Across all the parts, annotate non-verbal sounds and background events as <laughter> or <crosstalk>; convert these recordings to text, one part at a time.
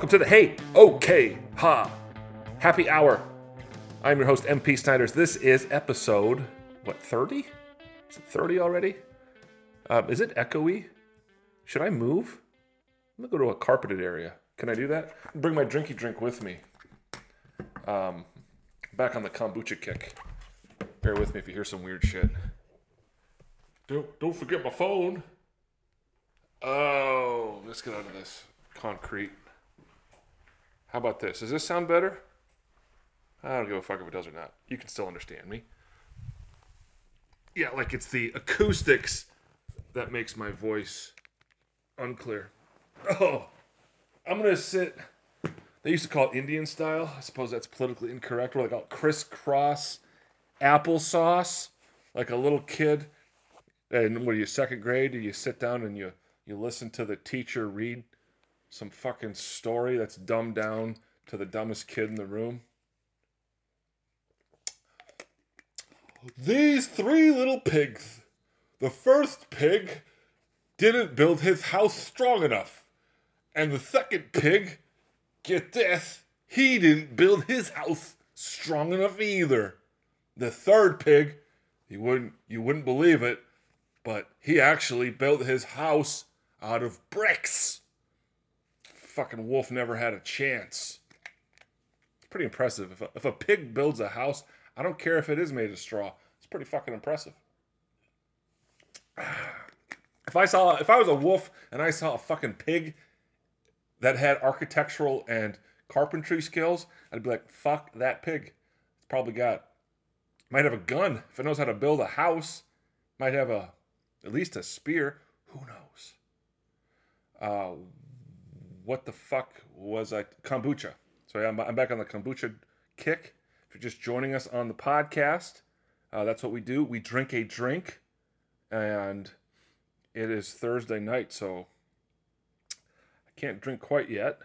Welcome to the Hey, Okay, Ha, Happy Hour. I'm your host, MP Snyders. This is episode, what, 30? Is it 30 already? Um, is it echoey? Should I move? I'm gonna go to a carpeted area. Can I do that? Bring my drinky drink with me. Um, back on the kombucha kick. Bear with me if you hear some weird shit. Don't don't forget my phone. Oh, let's get out of this concrete. How about this? Does this sound better? I don't give a fuck if it does or not. You can still understand me. Yeah, like it's the acoustics that makes my voice unclear. Oh, I'm gonna sit. They used to call it Indian style. I suppose that's politically incorrect. They call it crisscross applesauce. Like a little kid. And what are you, second grade? Do you sit down and you, you listen to the teacher read some fucking story that's dumbed down to the dumbest kid in the room? These three little pigs. The first pig didn't build his house strong enough. And the second pig, get this, he didn't build his house strong enough either. The third pig, you wouldn't you wouldn't believe it, but he actually built his house out of bricks. Fucking wolf never had a chance. It's pretty impressive. If a, if a pig builds a house, I don't care if it is made of straw. It's pretty fucking impressive. <sighs> If I saw if I was a wolf and I saw a fucking pig that had architectural and carpentry skills, I'd be like, fuck that pig. It's probably got might have a gun if it knows how to build a house. Might have a at least a spear. Who knows? Uh, what the fuck was I? Kombucha. So I'm, I'm back on the kombucha kick. If you're just joining us on the podcast, uh, that's what we do. We drink a drink, and it is Thursday night, so I can't drink quite yet.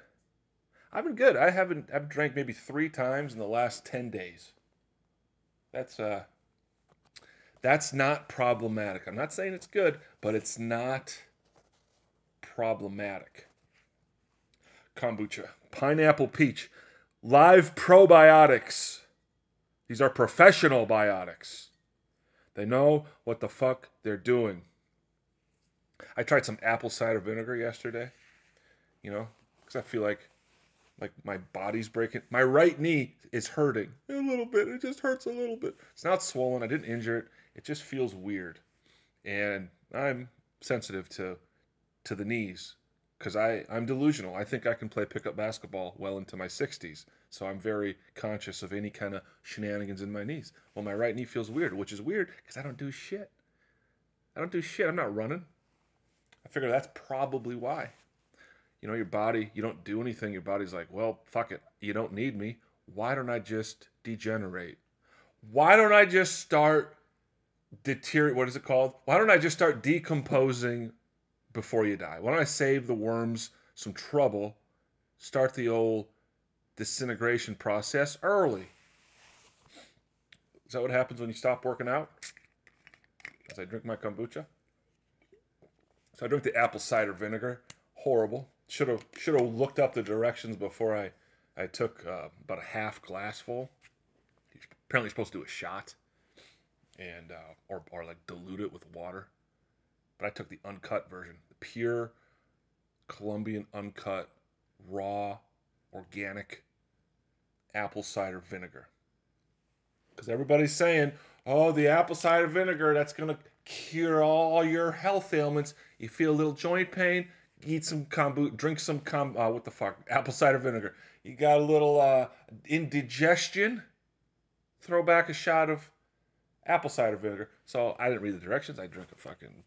I've been good. I haven't. I've drank maybe three times in the last ten days. That's uh. That's not problematic. I'm not saying it's good, but it's not problematic. Kombucha, pineapple peach, live probiotics. These are professional biotics. They know what the fuck they're doing. I tried some apple cider vinegar yesterday, you know, because I feel like like my body's breaking. My right knee is hurting a little bit. It just hurts a little bit. It's not swollen. I didn't injure it. It just feels weird, and I'm sensitive to to the knees because I I'm delusional. I think I can play pickup basketball well into my 60s, so I'm very conscious of any kind of shenanigans in my knees. Well, my right knee feels weird, which is weird because I don't do shit. I don't do shit. I'm not running. I figure that's probably why. You know, your body, you don't do anything. Your body's like, well, fuck it. You don't need me. Why don't I just degenerate? Why don't I just start deteriorate? What is it called? Why don't I just start decomposing before you die? Why don't I save the worms some trouble? Start the old disintegration process early. Is that what happens when you stop working out? As I drink my kombucha? So I drink the apple cider vinegar. Horrible. Should have should have looked up the directions before I I took uh, about a half glassful. Apparently, you're supposed to do a shot, and uh, or or like dilute it with water. But I took the uncut version, the pure Colombian uncut, raw, organic apple cider vinegar. Because everybody's saying, oh, the apple cider vinegar, that's going to cure all your health ailments. You feel a little joint pain, eat some kombucha, drink some kom, uh, what the fuck, <laughs> apple cider vinegar. You got a little uh, indigestion, throw back a shot of apple cider vinegar. So I didn't read the directions. I drank a fucking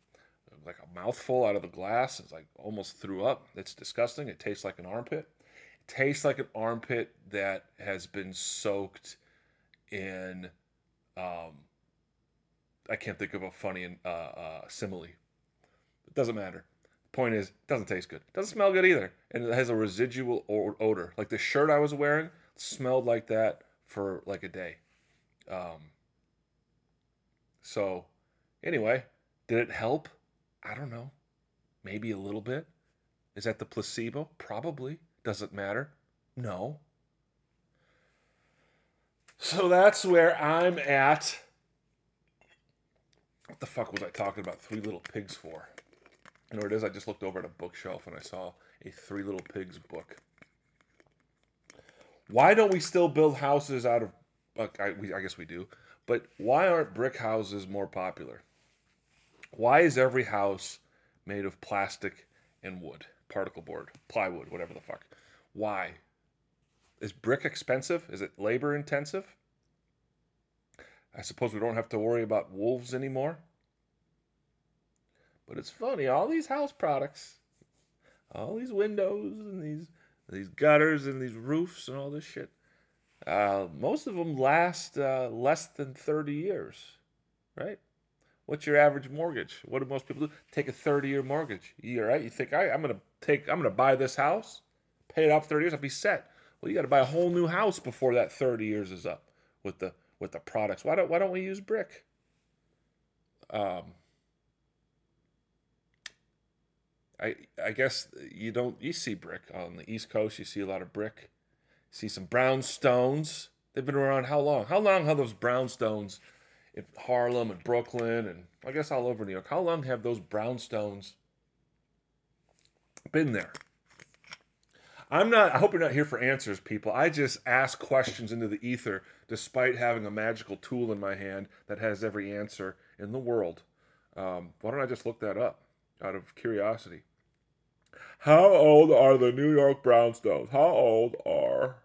like a mouthful out of the glass. It's like almost threw up. It's disgusting. It tastes like an armpit. It tastes like an armpit that has been soaked in. Um, I can't think of a funny uh, uh, simile. It doesn't matter. The point is, it doesn't taste good. It doesn't smell good either, and it has a residual odor. Like the shirt I was wearing smelled like that for like a day. Um, so, anyway, did it help? I don't know. Maybe a little bit. Is that the placebo? Probably. Does it matter? No. So that's where I'm at. What the fuck was I talking about Three Little Pigs for? You know what it is? I just looked over at a bookshelf and I saw a Three Little Pigs book. Why don't we still build houses out of? Uh, I, we, I guess we do, but why aren't brick houses more popular? Why is every house made of plastic and wood, particle board, plywood, whatever the fuck? Why? Is brick expensive? Is it labor intensive? I suppose we don't have to worry about wolves anymore. But it's funny, all these house products, all these windows and these these gutters and these roofs and all this shit. Uh, most of them last uh, less than 30 years, right? What's your average mortgage? What do most people do? Take a 30 year mortgage. You right? You think I, I'm gonna take I'm gonna buy this house, pay it off 30 years, I'll be set. Well, you got to buy a whole new house before that 30 years is up with the with the products. Why don't why don't we use brick? Um, I I guess you don't you see brick on the East Coast. You see a lot of brick. See some brownstones. They've been around how long? How long have those brownstones in Harlem and Brooklyn and I guess all over New York? How long have those brownstones been there? I'm not. I hope you're not here for answers, people. I just ask questions into the ether, despite having a magical tool in my hand that has every answer in the world. Um, why don't I just look that up out of curiosity? How old are the New York Brownstones? How old are?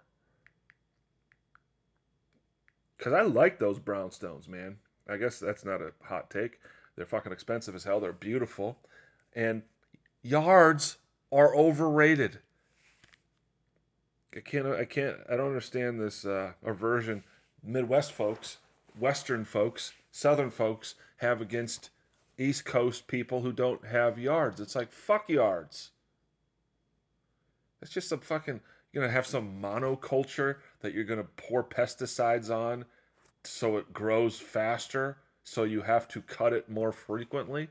Because I like those brownstones, man. I guess that's not a hot take. They're fucking expensive as hell. They're beautiful. And yards are overrated. I can't. I can't. I don't understand this uh, aversion Midwest folks, Western folks, Southern folks have against East Coast people who don't have yards. It's like fuck yards. It's just some fucking. You're gonna have some monoculture that you're gonna pour pesticides on, so it grows faster. So you have to cut it more frequently.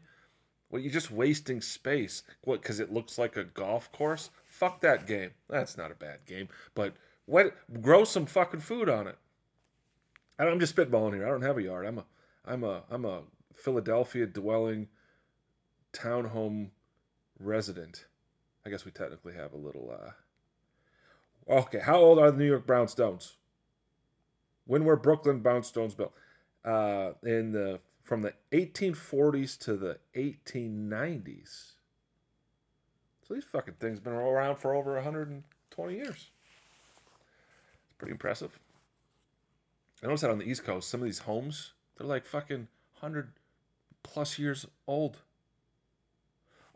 Well, you're just wasting space. What? Because it looks like a golf course. Fuck that game. That's not a bad game. But what? Grow some fucking food on it. I'm just spitballing here. I don't have a yard. I'm a, I'm a, I'm a Philadelphia dwelling, townhome resident. I guess we technically have a little. uh Okay, how old are the New York Brownstones? When were Brooklyn Brownstones built? Uh, in the from the 1840s to the 1890s. So these fucking things been around for over 120 years. It's pretty impressive. I noticed that on the East Coast, some of these homes, they're like fucking 100 plus years old.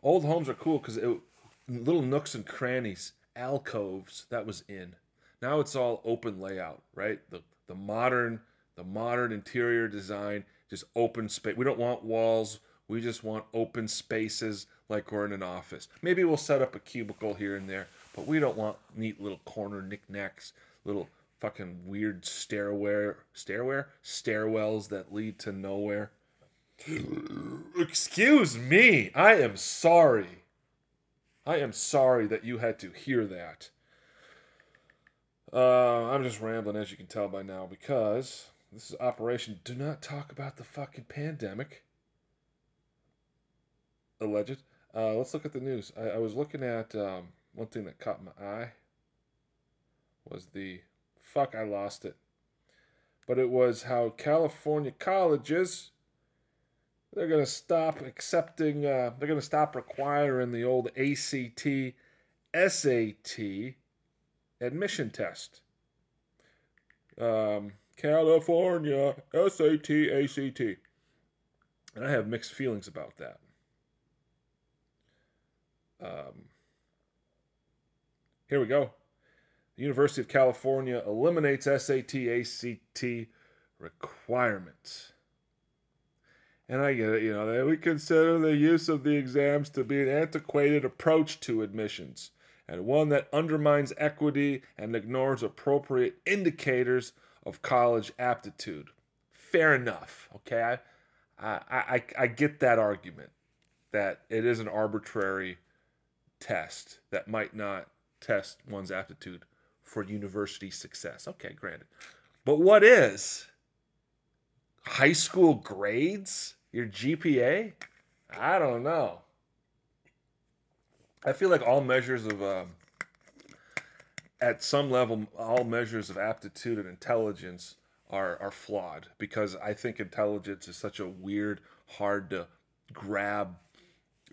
Old homes are cool because it little nooks and crannies, alcoves, that was in. Now it's all open layout, right? The the modern the modern interior design, just open space. We don't want walls. We just want open spaces like we're in an office. Maybe we'll set up a cubicle here and there, but we don't want neat little corner knickknacks, little fucking weird stairway, stairway, stairwells that lead to nowhere. <sniffs> Excuse me. I am sorry. I am sorry that you had to hear that. Uh, I'm just rambling, as you can tell by now, because this is Operation Do Not Talk About the Fucking Pandemic. Alleged. Uh, let's look at the news. I, I was looking at um, one thing that caught my eye was the fuck I lost it, but it was how California colleges they're gonna stop accepting. Uh, they're gonna stop requiring the old ACT, SAT admission test. Um, California SAT ACT, and I have mixed feelings about that. Um, here we go. The University of California eliminates SAT ACT requirements. And I get it, you know, that we consider the use of the exams to be an antiquated approach to admissions and one that undermines equity and ignores appropriate indicators of college aptitude. Fair enough, okay? I, I, I, I get that argument that it is an arbitrary test that might not test one's aptitude for university success. Okay, granted. But what is high school grades? Your GPA? I don't know. I feel like all measures of, um, at some level, all measures of aptitude and intelligence are are flawed because I think intelligence is such a weird, hard to grab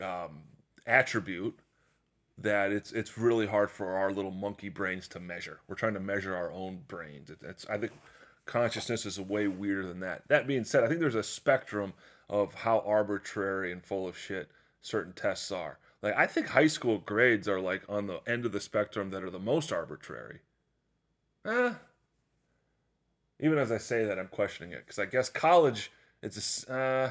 um, attribute that it's it's really hard for our little monkey brains to measure. We're trying to measure our own brains. It, it's I think consciousness is way weirder than that. That being said, I think there's a spectrum of how arbitrary and full of shit certain tests are. Like I think high school grades are like on the end of the spectrum that are the most arbitrary. Eh. Even as I say that, I'm questioning it because I guess college it's a, uh,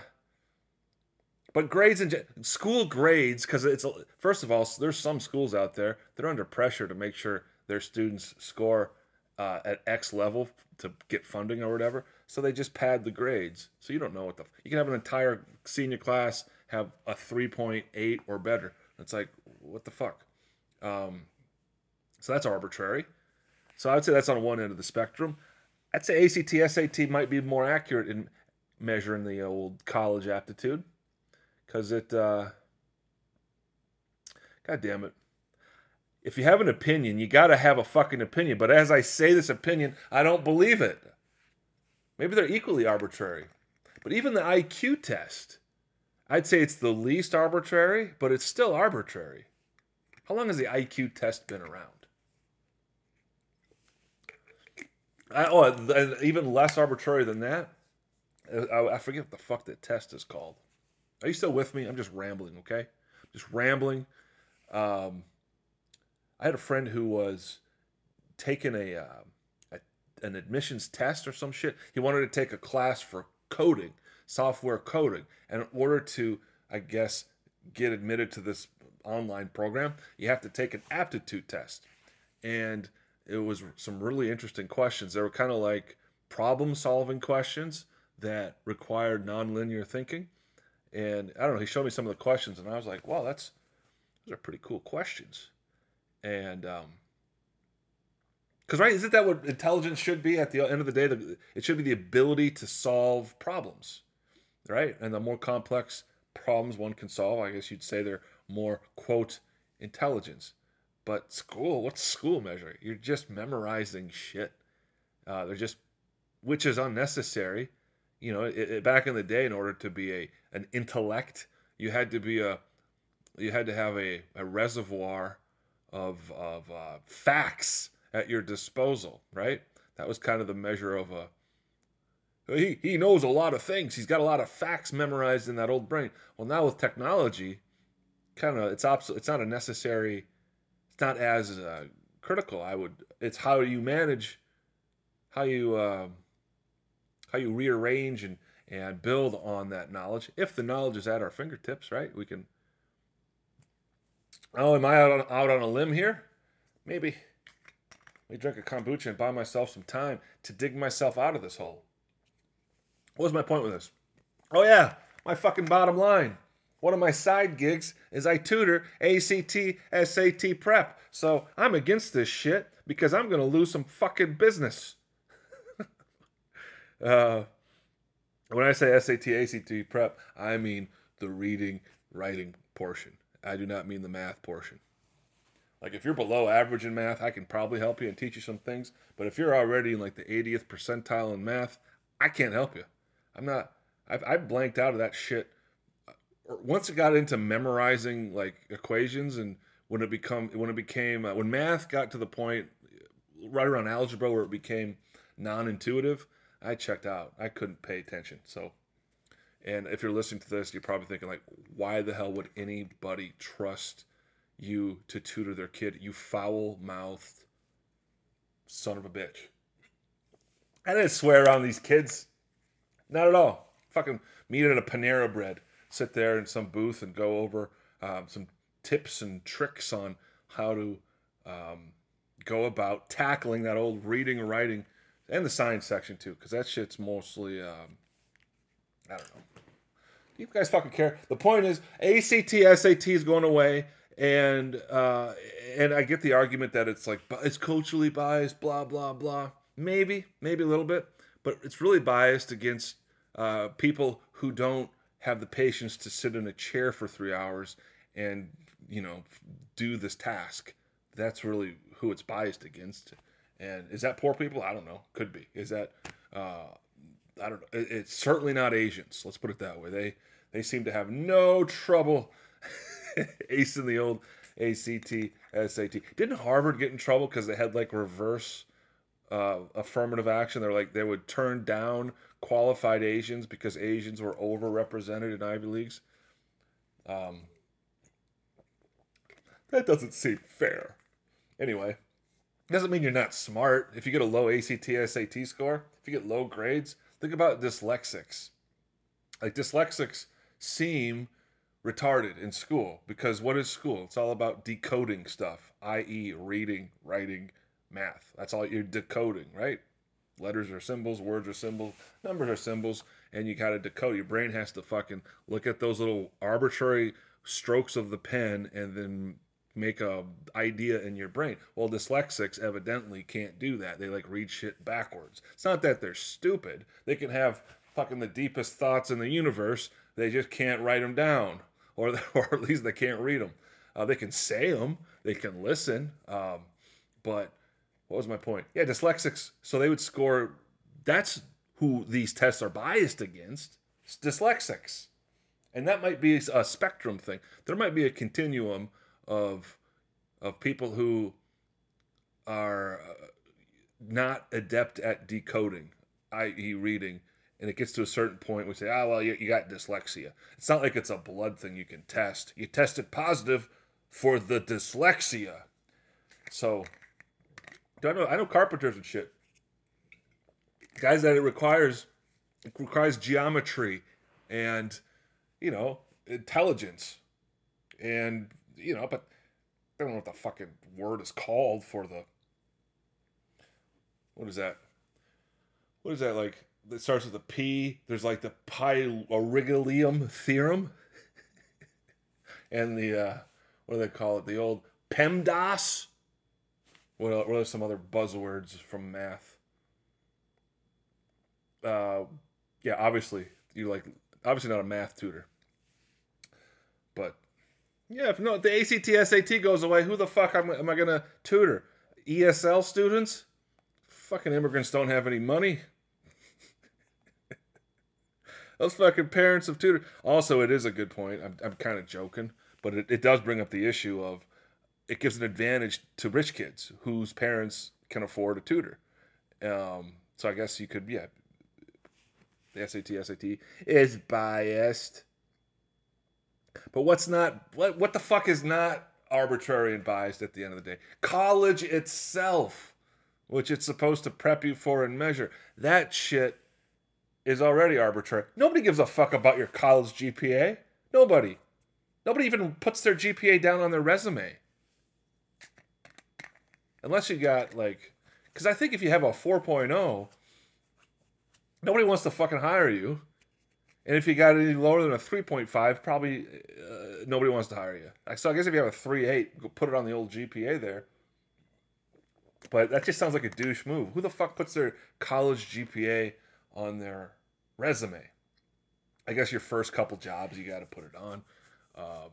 but grades and school grades because it's first of all there's some schools out there that are under pressure to make sure their students score uh, at X level to get funding or whatever. So they just pad the grades. So you don't know what the you can have an entire senior class have a 3.8 or better it's like, what the fuck? Um, so that's arbitrary. So I would say that's on one end of the spectrum. I'd say ACT, SAT might be more accurate in measuring the old college aptitude because it, uh, God damn it. If you have an opinion, you got to have a fucking opinion. But as I say this opinion, I don't believe it. Maybe they're equally arbitrary. But even the IQ test, I'd say it's the least arbitrary, but it's still arbitrary. How long has the IQ test been around? I, oh, even less arbitrary than that. I, I forget what the fuck that test is called. Are you still with me? I'm just rambling, okay? Just rambling. Um, I had a friend who was taking a, uh, a an admissions test or some shit. He wanted to take a class for coding, software coding. And in order to, I guess, get admitted to this online program, you have to take an aptitude test. And it was some really interesting questions. They were kind of like problem solving questions that required nonlinear thinking. And I don't know, he showed me some of the questions, and I was like, wow, that's those are pretty cool questions. And um, because right, isn't that what intelligence should be at the end of the day? It should be the ability to solve problems right? And the more complex problems one can solve, I guess you'd say they're more, quote, intelligence. But school, what's school measure? You're just memorizing shit. Uh, they're just, which is unnecessary. You know, it, it, back in the day, in order to be a an intellect, you had to be a, you had to have a, a reservoir of of uh, facts at your disposal, right? That was kind of the measure of a he, he knows a lot of things. He's got a lot of facts memorized in that old brain. Well, now with technology, kind of it's It's not a necessary. It's not as uh, critical. I would. It's how you manage, how you uh, how you rearrange and and build on that knowledge. If the knowledge is at our fingertips, right? We can. Oh, am I out on, out on a limb here? Maybe. Let me drink a kombucha and buy myself some time to dig myself out of this hole. What was my point with this? Oh, yeah, my fucking bottom line. One of my side gigs is I tutor ACT, SAT prep. So I'm against this shit because I'm going to lose some fucking business. <laughs> uh, when I say SAT, ACT prep, I mean the reading, writing portion. I do not mean the math portion. Like if you're below average in math, I can probably help you and teach you some things. But if you're already in like the 80th percentile in math, I can't help you. I'm not. I've, I blanked out of that shit. Once it got into memorizing like equations and when it become when it became uh, when math got to the point right around algebra where it became non-intuitive, I checked out. I couldn't pay attention. So, and if you're listening to this, you're probably thinking like, why the hell would anybody trust you to tutor their kid? You foul-mouthed son of a bitch. I didn't swear around these kids. Not at all. Fucking meet at a Panera Bread. Sit there in some booth and go over um, some tips and tricks on how to um, go about tackling that old reading, writing, and the science section too, because that shit's mostly, um, I don't know. Do you guys fucking care? The point is, ACT, SAT is going away, and uh, and I get the argument that it's like it's culturally biased, blah blah blah. Maybe, maybe a little bit, but it's really biased against uh, people who don't have the patience to sit in a chair for three hours and you know do this task. That's really who it's biased against. And is that poor people? I don't know. Could be. Is that uh, I don't know. It's certainly not Asians. Let's put it that way. They they seem to have no trouble <laughs> acing the old ACT, SAT. Didn't Harvard get in trouble because they had like reverse uh, affirmative action? They're like they would turn down qualified Asians because Asians were overrepresented in Ivy leagues. Um, that doesn't seem fair. Anyway, doesn't mean you're not smart. If you get a low ACT, SAT score, if you get low grades, think about dyslexics. Like dyslexics seem retarded in school because what is school? It's all about decoding stuff, i.e., reading, writing, math. That's all you're decoding, right? Letters are symbols, words are symbols, numbers are symbols, and you got to decode. Your brain has to fucking look at those little arbitrary strokes of the pen and then make a idea in your brain. Well, dyslexics evidently can't do that. They like read shit backwards. It's not that they're stupid. They can have fucking the deepest thoughts in the universe. They just can't write them down or <laughs> or at least they can't read them. Uh, they can say them, they can listen, um, but what was my point? Yeah, dyslexics. So they would score. That's who these tests are biased against. It's Dyslexics, and that might be a spectrum thing. There might be a continuum of of people who are uh, not adept at decoding, i.e., reading and it gets to a certain point, we say, ah, well, you, you got dyslexia. It's not like it's a blood thing you can test. You test it positive for the dyslexia. So, I know I know carpenters and shit. Guys that it requires it requires geometry and you know intelligence and you know, but I don't know what the fucking word is called for the what is that? What is that like? that starts with a P. There's like the Pythagorean theorem, <laughs> and the uh, what do they call it? The old PEMDAS. What, what are some other buzzwords from math? Uh, yeah, obviously you like obviously not a math tutor, but yeah, if no the ACT SAT goes away, who the fuck am, am I gonna tutor? ESL students? Fucking immigrants don't have any money. <laughs> Those fucking parents of tutor. Also, it is a good point. I'm, I'm kind of joking, but it, it does bring up the issue of it gives an advantage to rich kids whose parents can afford a tutor. Um, so I guess you could, yeah. The SAT SAT is biased. But what's not what what the fuck is not arbitrary and biased at the end of the day? College itself, which it's supposed to prep you for and measure. That shit is already arbitrary. Nobody gives a fuck about your college GPA. Nobody. Nobody even puts their GPA down on their resume. Unless you got like, because I think if you have a 4.0, nobody wants to fucking hire you. And if you got any lower than a 3.5, probably uh, nobody wants to hire you. So I guess if you have a 3.8, go put it on the old GPA there. But that just sounds like a douche move. Who the fuck puts their college GPA on their resume. I guess your first couple jobs you got to put it on. Um,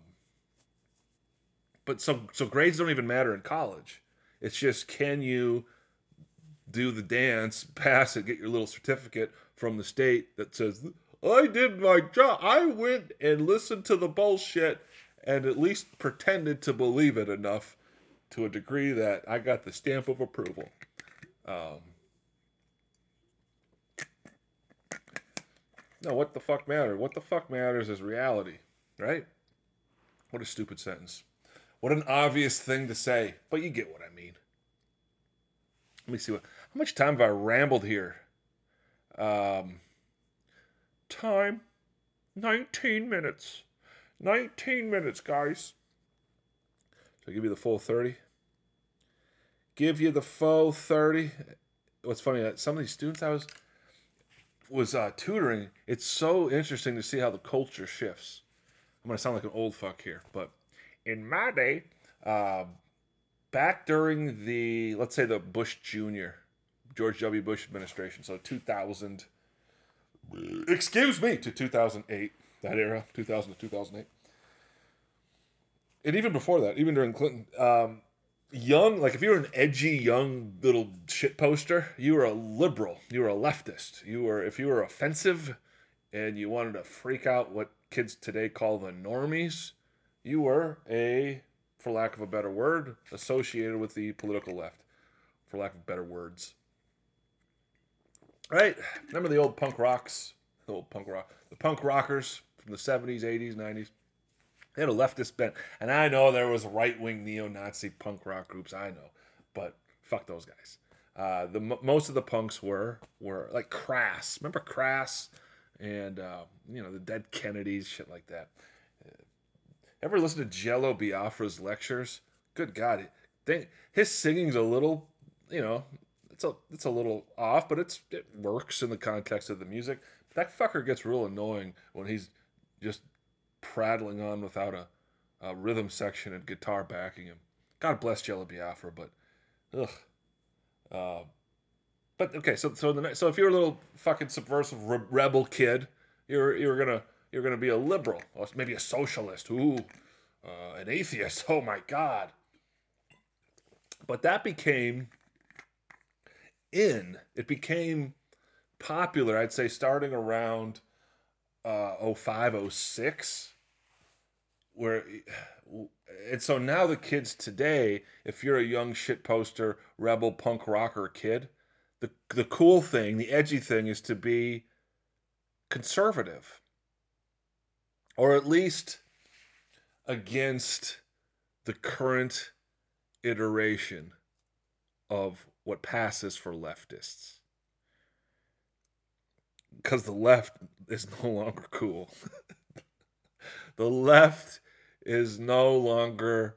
but so so grades don't even matter in college. It's just can you do the dance, pass it, get your little certificate from the state that says I did my job. I went and listened to the bullshit and at least pretended to believe it enough to a degree that I got the stamp of approval. Um, No, what the fuck matters? What the fuck matters is reality, right? What a stupid sentence. What an obvious thing to say, but you get what I mean. Let me see what. How much time have I rambled here? Um, time, nineteen minutes. Nineteen minutes, guys. So give you the full thirty. Give you the full thirty. What's funny? Uh, some of these students I was was uh, tutoring, it's so interesting to see how the culture shifts. I'm gonna sound like an old fuck here, but in my day, uh, back during the let's say the Bush Jr. George W. Bush administration, so 2000, excuse me, to 2008, that era, 2000 to 2008, and even before that, even during Clinton, um, young, like if you were an edgy young little shit poster, you were a liberal, you were a leftist, you were if you were offensive, and you wanted to freak out what kids today call the normies, you were a, for lack of a better word, associated with the political left, for lack of better words. Right? Remember the old punk rocks? The old punk rock. The punk rockers from the 70s, 80s, 90s. They had a leftist bent. And I know there was right wing neo Nazi punk rock groups. I know. But fuck those guys. Uh, the most of the punks were were like Crass. Remember Crass and uh, you know the Dead Kennedys, shit like that. Ever listen to Jello Biafra's lectures? Good God, his singing's a little, you know, it's a it's a little off, but it's it works in the context of the music. That fucker gets real annoying when he's just prattling on without a, a rhythm section and guitar backing him. God bless Jello Biafra, but ugh. Uh, but okay, so so the so if you're a little fucking subversive re- rebel kid, you're you're gonna you're gonna be a liberal or maybe a socialist. Ooh, uh, an atheist. <laughs> Oh my God. But that became in. It became popular, I'd say, starting around uh, 05, 06, where <sighs> and so now the kids today, if you're a young shit poster, rebel punk rocker kid, the the cool thing, the edgy thing is to be conservative. Or at least against the current iteration of what passes for leftists. Because the left is no longer cool. <laughs> the left is no longer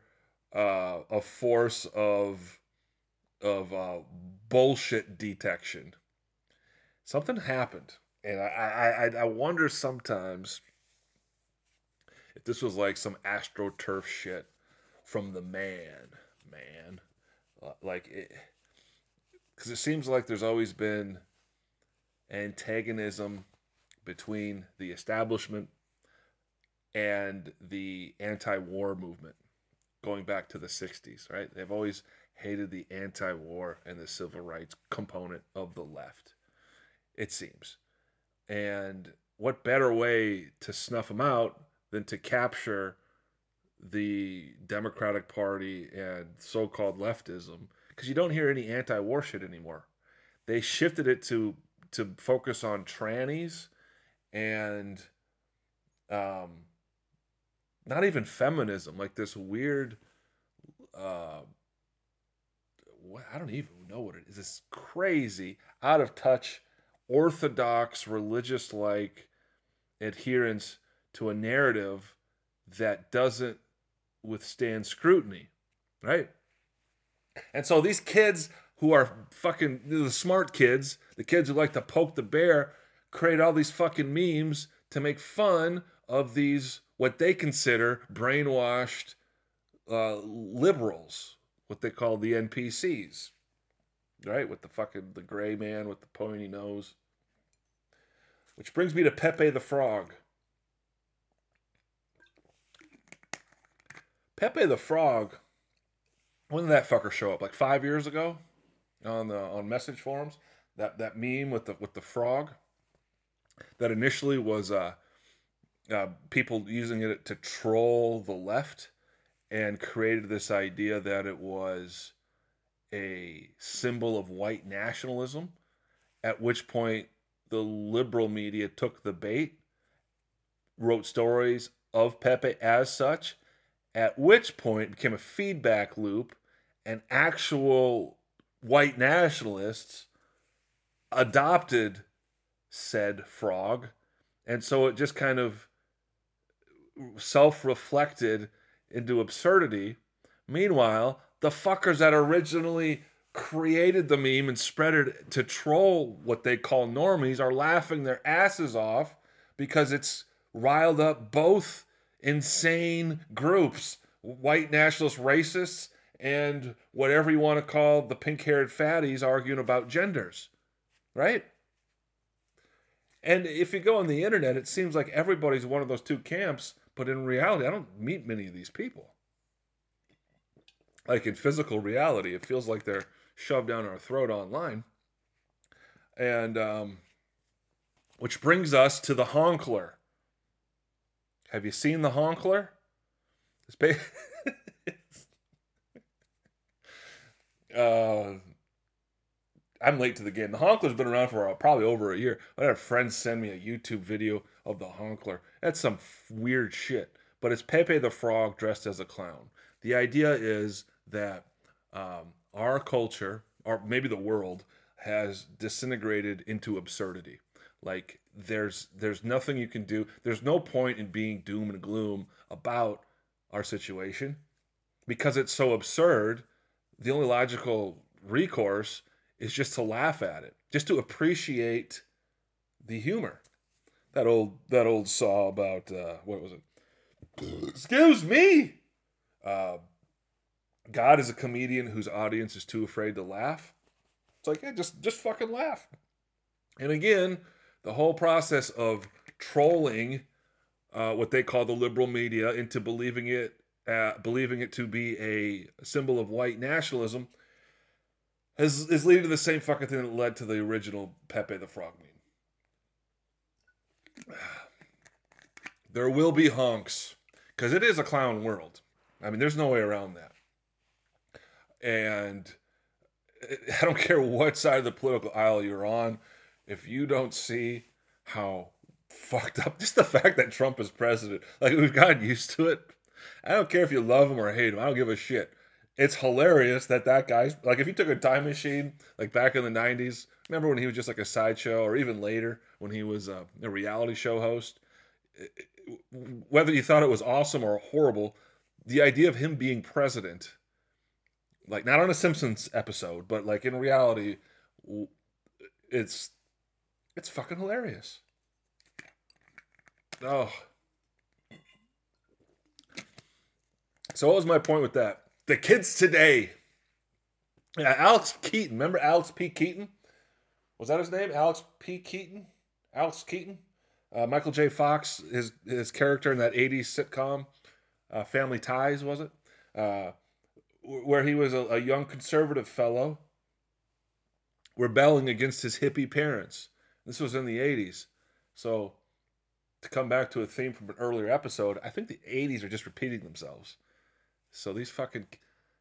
uh, a force of of uh, bullshit detection. Something happened, and I, I I wonder sometimes if this was like some astroturf shit from the man, man, like it because it seems like there's always been antagonism between the establishment and the anti-war movement going back to the 60s right? They've always hated the anti-war and the civil rights component of the left it seems. And what better way to snuff them out than to capture the democratic party and so-called leftism because you don't hear any anti-war shit anymore. They shifted it to to focus on trannies and um, not even feminism, like this weird. Uh, what, I don't even know what it is. This crazy, out of touch, orthodox, religious like adherence to a narrative that doesn't withstand scrutiny, right? And so these kids who are fucking the smart kids, the kids who like to poke the bear, create all these fucking memes to make fun of these what they consider brainwashed uh, liberals, what they call the NPCs, right? With the fucking the gray man with the pointy nose. Which brings me to Pepe the Frog. Pepe the Frog when did that fucker show up? Like five years ago on the on message forums. That that meme with the with the frog. That initially was uh, uh, people using it to troll the left, and created this idea that it was a symbol of white nationalism. At which point the liberal media took the bait, wrote stories of Pepe as such, at which point became a feedback loop and actual white nationalists adopted said frog. And so it just kind of self-reflected into absurdity. Meanwhile the fuckers that originally created the meme and spread it to troll what they call normies are laughing their asses off because it's riled up both insane groups white nationalist racists and whatever you want to call the pink haired fatties arguing about genders, right? And if you go on the internet, it seems like everybody's one of those two camps, but in reality, I don't meet many of these people. Like in physical reality, it feels like they're shoved down our throat online. And um, which brings us to the Honkler. Have you seen the Honkler? It's, <laughs> uh, I'm late to the game. The Honkler's been around for uh, probably over a year. I had a friend send me a YouTube video of the Honkler. That's some f- weird shit, but it's Pepe the Frog dressed as a clown. The idea is that um, our culture, or maybe the world, has disintegrated into absurdity. Like there's there's nothing you can do. There's no point in being doom and gloom about our situation because it's so absurd. The only logical recourse is just to laugh at it, just to appreciate the humor. That old that old saw about uh, what was it? Excuse me. Uh, God is a comedian whose audience is too afraid to laugh. It's like, yeah, just just fucking laugh. And again, the whole process of trolling uh, what they call the liberal media into believing it uh, believing it to be a symbol of white nationalism is, is leading to the same fucking thing that led to the original Pepe the Frog meme. <sighs> There will be honks because it is a clown world. I mean, there's no way around that. And <laughs> I don't care what side of the political aisle you're on, if you don't see how fucked up, <laughs> just the fact that Trump is president, like we've gotten used to it. I don't care if you love him or hate him. I don't give a shit. It's hilarious that that guy's like if you took a time machine like back in the 90s, remember when he was just like a sideshow or even later when he was uh, a reality show host, whether you thought it was awesome or horrible, the idea of him being president, like not on a Simpsons episode, but like in reality, it's it's fucking hilarious. Oh. So what was my point with that? The kids today. Yeah, Alex Keaton. Remember Alex P. Keaton? Was that his name? Alex P. Keaton? Alex Keaton? Uh, Michael J. Fox, his his character in that '80s sitcom, uh, Family Ties, was it? Uh, where he was a, a, young conservative fellow rebelling against his hippie parents. This was in the '80s, so to come back to a theme from an earlier episode, I think the '80s are just repeating themselves. So these fucking,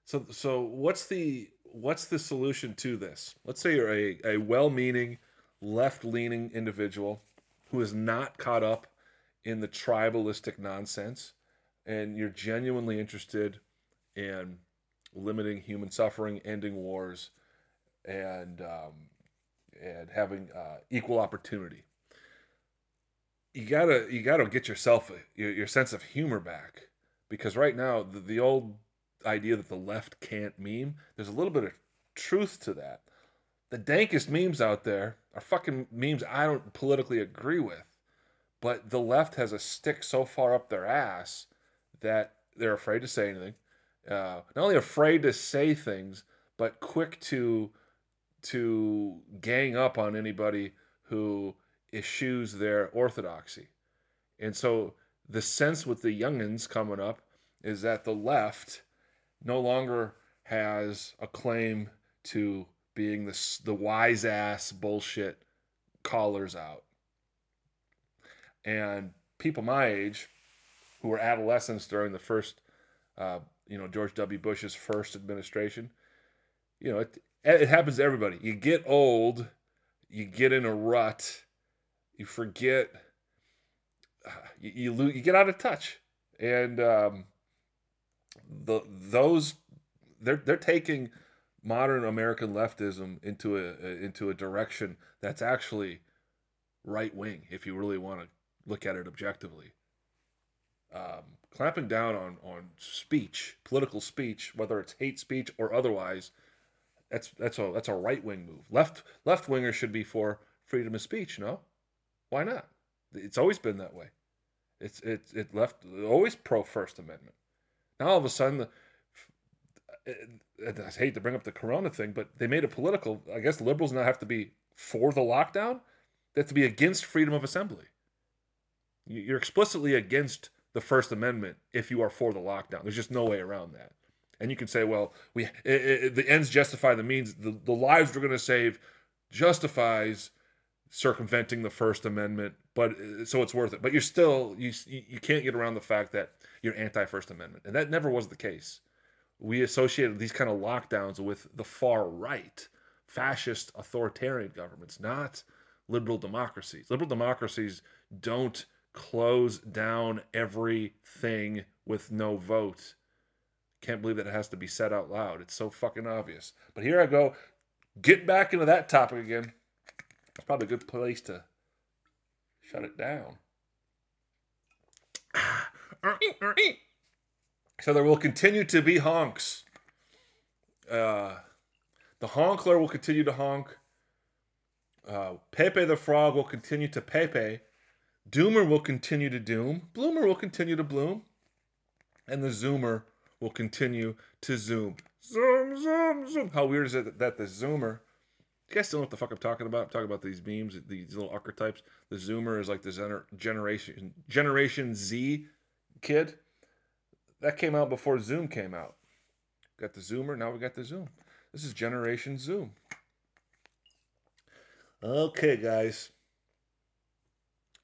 so so what's the what's the solution to this? Let's say you're a, a well-meaning, left-leaning individual who is not caught up in the tribalistic nonsense and you're genuinely interested in limiting human suffering, ending wars, and um, and having uh, equal opportunity. You gotta you gotta get yourself your, your sense of humor back because right now the, the old idea that the left can't meme there's a little bit of truth to that. The dankest memes out there are fucking memes I don't politically agree with. But the left has a stick so far up their ass that they're afraid to say anything. Uh, not only afraid to say things, but quick to to gang up on anybody who eschews their orthodoxy. And so the sense with the youngins coming up is that the left no longer has a claim to being the the wise ass bullshit callers out. And people my age, who were adolescents during the first, uh, you know, George W. Bush's first administration, you know, it, it happens to everybody. You get old, you get in a rut, you forget, <sighs> you you, lose, you get out of touch, and um, the those they're they're taking modern American leftism into a, into a direction that's actually right wing if you really want to look at it objectively. Um, clamping down on on speech, political speech, whether it's hate speech or otherwise, that's that's a that's a right wing move. Left left wingers should be for freedom of speech. No, why not? It's always been that way. It's it's it left always pro First Amendment. Now all of a sudden, the, I hate to bring up the Corona thing, but they made it political. I guess liberals now have to be for the lockdown. They have to be against freedom of assembly. You're explicitly against the First Amendment if you are for the lockdown. There's just no way around that. And you can say, well, we it, it, the ends justify the means. The, the lives we're going to save justifies circumventing the First Amendment, but uh, so it's worth it. But you're still you you can't get around the fact that you're anti-First Amendment, and that never was the case. We associated these kind of lockdowns with the far right, fascist, authoritarian governments, not liberal democracies. Liberal democracies don't close down everything with no vote. Can't believe that it has to be said out loud. It's so fucking obvious. But here I go, get back into that topic again. It's probably a good place to shut it down. So there will continue to be honks. Uh, the honkler will continue to honk. Uh, Pepe the Frog will continue to Pepe. Doomer will continue to doom. Bloomer will continue to bloom. And the Zoomer will continue to zoom. Zoom, zoom, zoom. How weird is it that the Zoomer you guys still know what the fuck I'm talking about? I'm talking about these memes, these little archetypes. The Zoomer is like the gener- generation Generation Z kid. That came out before Zoom came out. Got the Zoomer, now we got the Zoom. This is Generation Zoom. Okay, guys.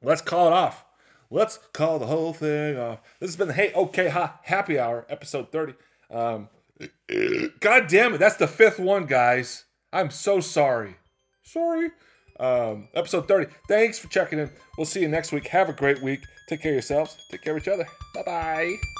Let's call it off. Let's call the whole thing off. This has been the Hey Okay Ha Happy Hour, episode 30. Um, God damn it, that's the fifth one, guys. I'm so sorry. Sorry. Um, episode 30. Thanks for checking in. We'll see you next week. Have a great week. Take care of yourselves. Take care of each other. Bye bye.